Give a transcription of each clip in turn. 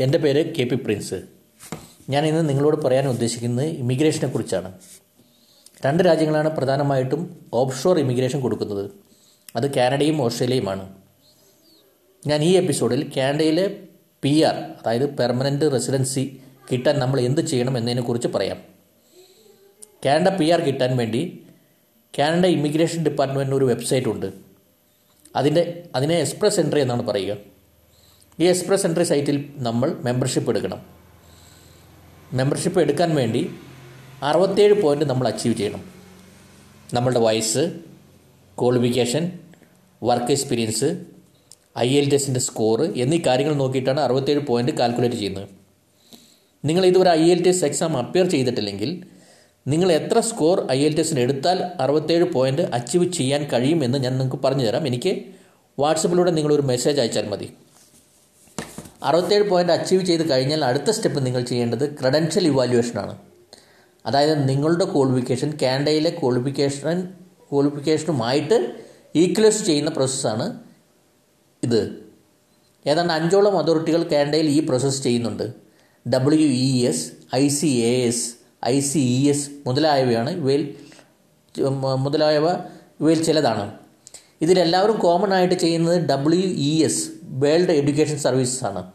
എന്റെ പേര് K P Prince. ഞാൻ ഇന്ന് നിങ്ങളോട് പറയാൻ ഉദ്ദേശിക്കുന്നത് ഇമിഗ്രേഷനെ കുറിച്ചാണ്. രണ്ട് രാജ്യങ്ങളാണ് പ്രധാനമായിട്ടും ഓഫ്ഷോർ ഇമിഗ്രേഷൻ കൊടുക്കുന്നത്. അത് കാനഡയും ഓസ്ട്രേലിയയുമാണ്. ഞാൻ ഈ എപ്പിസോഡിൽ കാനഡയിലെ പി ആർ അതായത് പെർമനന്റ് റെസിഡൻസി കിട്ടാൻ നമ്മൾ എന്ത് ചെയ്യണം എന്നതിനെക്കുറിച്ച് പറയാം. കാനഡ പി ആർ കിട്ടാൻ വേണ്ടി കാനഡ ഇമിഗ്രേഷൻ ഡിപ്പാർട്ട്മെന്റിന് ഒരു വെബ്സൈറ്റ് ഉണ്ട്. അതിന്റെ അതിനെ എക്സ്പ്രസ് എൻട്രി എന്നാണ് പറയുക. ഈ എക്സ്പ്രസ് എൻട്രി സൈറ്റിൽ നമ്മൾ മെമ്പർഷിപ്പ് എടുക്കണം. മെമ്പർഷിപ്പ് എടുക്കാൻ വേണ്ടി അറുപത്തേഴ് പോയിന്റ് നമ്മൾ അച്ചീവ് ചെയ്യണം. നമ്മളുടെ വയസ്സ് qualification work experience I L ടെസ്റ്റിന്റെ സ്കോർ എന്നീ കാര്യങ്ങൾ നോക്കിയിട്ടാണ് അറുപത്തേഴ് പോയിന്റ് കാൽക്കുലേറ്റ് ചെയ്യുന്നത്. നിങ്ങൾ ഇതുവരെ I L T S exam appear ചെയ്തിട്ടില്ലെങ്കിൽ നിങ്ങൾ എത്ര സ്കോർ ഐ എൽ ടി എസിന് എടുത്താൽ അറുപത്തേഴ് പോയിന്റ് അച്ചീവ് ചെയ്യാൻ കഴിയുമെന്ന് ഞാൻ നിങ്ങൾക്ക് പറഞ്ഞു തരാം എനിക്ക് വാട്സപ്പിലൂടെ നിങ്ങളൊരു മെസ്സേജ് അയച്ചാൽ മതി. അറുപത്തേഴ് പോയിന്റ് അച്ചീവ് ചെയ്ത് കഴിഞ്ഞാൽ അടുത്ത സ്റ്റെപ്പ് നിങ്ങൾ ചെയ്യേണ്ടത് ക്രെഡൻഷ്യൽ ഇവാലുവേഷനാണ് അതായത് നിങ്ങളുടെ ക്വാളിഫിക്കേഷൻ കാനഡയിലെ ക്വാളിഫിക്കേഷൻ ക്വാളിഫിക്കേഷനുമായിട്ട് ഈക്വലൈസ് ചെയ്യുന്ന പ്രോസസ്സാണ് ഇത്. ഏതാണ്ട് അഞ്ചോളം അതോറിറ്റികൾ കാനഡയിൽ ഈ പ്രോസസ്സ് ചെയ്യുന്നുണ്ട്. W E S I C A S I C E S മുതലായവയാണ്. ഇവയിൽ മുതലായവ ഇവയിൽ ചിലതാണ്. ഇതിലെല്ലാവരും കോമൺ ആയിട്ട് ചെയ്യുന്നത് W E S world education services ആണ്.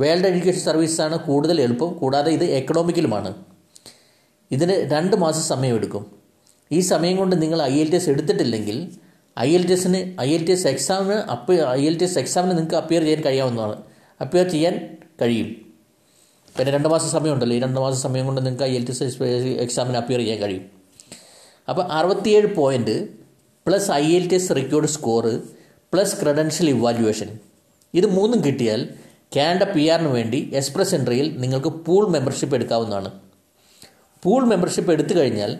വേൾഡ് എഡ്യൂക്കേഷൻ സർവീസാണ് കൂടുതൽ എളുപ്പം കൂടാതെ ഇത് എക്കണോമിക്കലുമാണ് ഇതിന് രണ്ട് മാസം സമയമെടുക്കും. ഈ സമയം കൊണ്ട് നിങ്ങൾ ഐ എൽ ടി എസ് എടുത്തിട്ടില്ലെങ്കിൽ ഐ എൽ ടി എസിന് ഐ എൽ ടി എസ് എക്സാമിന് up I L T S എക്സാമിന് നിങ്ങൾക്ക് അപ്പിയർ ചെയ്യാൻ കഴിയാവുന്നതാണ്. അപ്പിയർ ചെയ്യാൻ കഴിയും. പിന്നെ രണ്ട് മാസം സമയമുണ്ടല്ലോ. ഈ രണ്ട് മാസം സമയം കൊണ്ട് നിങ്ങൾക്ക് ഐ എൽ ടി എസ് എക്സാമിന് അപ്പിയർ ചെയ്യാൻ കഴിയും. അപ്പോൾ അറുപത്തിയേഴ് point plus I L T S record score plus credential evaluation ഇത് മൂന്നും കിട്ടിയാൽ കാനഡ പി ആറിന് വേണ്ടി എക്സ്പ്രസ് എൻട്രിയിൽ നിങ്ങൾക്ക് പൂൾ മെമ്പർഷിപ്പ് എടുക്കാവുന്നതാണ്. പൂൾ മെമ്പർഷിപ്പ് എടുത്തു കഴിഞ്ഞാൽ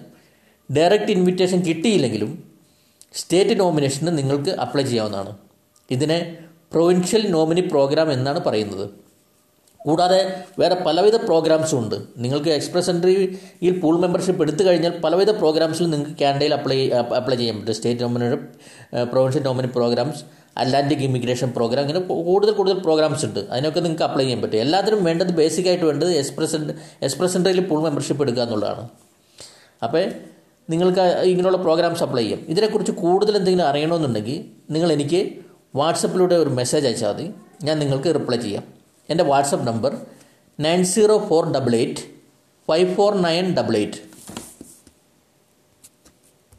ഡയറക്റ്റ് ഇൻവിറ്റേഷൻ കിട്ടിയില്ലെങ്കിലും സ്റ്റേറ്റ് നോമിനേഷന് നിങ്ങൾക്ക് അപ്ലൈ ചെയ്യാവുന്നതാണ്. ഇതിനെ പ്രൊവിൻഷ്യൽ നോമിനി പ്രോഗ്രാം എന്നാണ് പറയുന്നത്. കൂടാതെ വേറെ പലവിധ പ്രോഗ്രാംസും ഉണ്ട്. നിങ്ങൾക്ക് എക്സ്പ്രസ് എൻട്രിയിൽ പൂൾ മെമ്പർഷിപ്പ് എടുത്തു കഴിഞ്ഞാൽ പലവിധ പ്രോഗ്രാംസിൽ നിങ്ങൾക്ക് കാനഡയിൽ അപ്ലൈ അപ്ലൈ ചെയ്യാൻ പറ്റും. State nomination provincial nominee programs Atlantic immigration program അങ്ങനെ കൂടുതൽ കൂടുതൽ പ്രോഗ്രാംസ് ഉണ്ട്. അതിനൊക്കെ നിങ്ങൾക്ക് അപ്ലൈ ചെയ്യാൻ പറ്റും. എല്ലാത്തിനും വേണ്ടത് ബേസിക് ആയിട്ട് വേണ്ടത് എക്സ്പ്രസ് എക്സ്പ്രസ് എൻട്രിയിൽ ഫുൾ മെമ്പർഷിപ്പ് എടുക്കുക എന്നുള്ളതാണ്. അപ്പോൾ നിങ്ങൾക്ക് ഇങ്ങനെയുള്ള പ്രോഗ്രാംസ് അപ്ലൈ ചെയ്യാം. ഇതിനെക്കുറിച്ച് കൂടുതൽ എന്തെങ്കിലും അറിയണമെന്നുണ്ടെങ്കിൽ നിങ്ങൾ എനിക്ക് വാട്സപ്പിലൂടെ ഒരു മെസ്സേജ് അയച്ചാൽ മതി. ഞാൻ നിങ്ങൾക്ക് റിപ്ലൈ ചെയ്യാം. എന്റെ WhatsApp number nine zero four double eight five four nine double eight.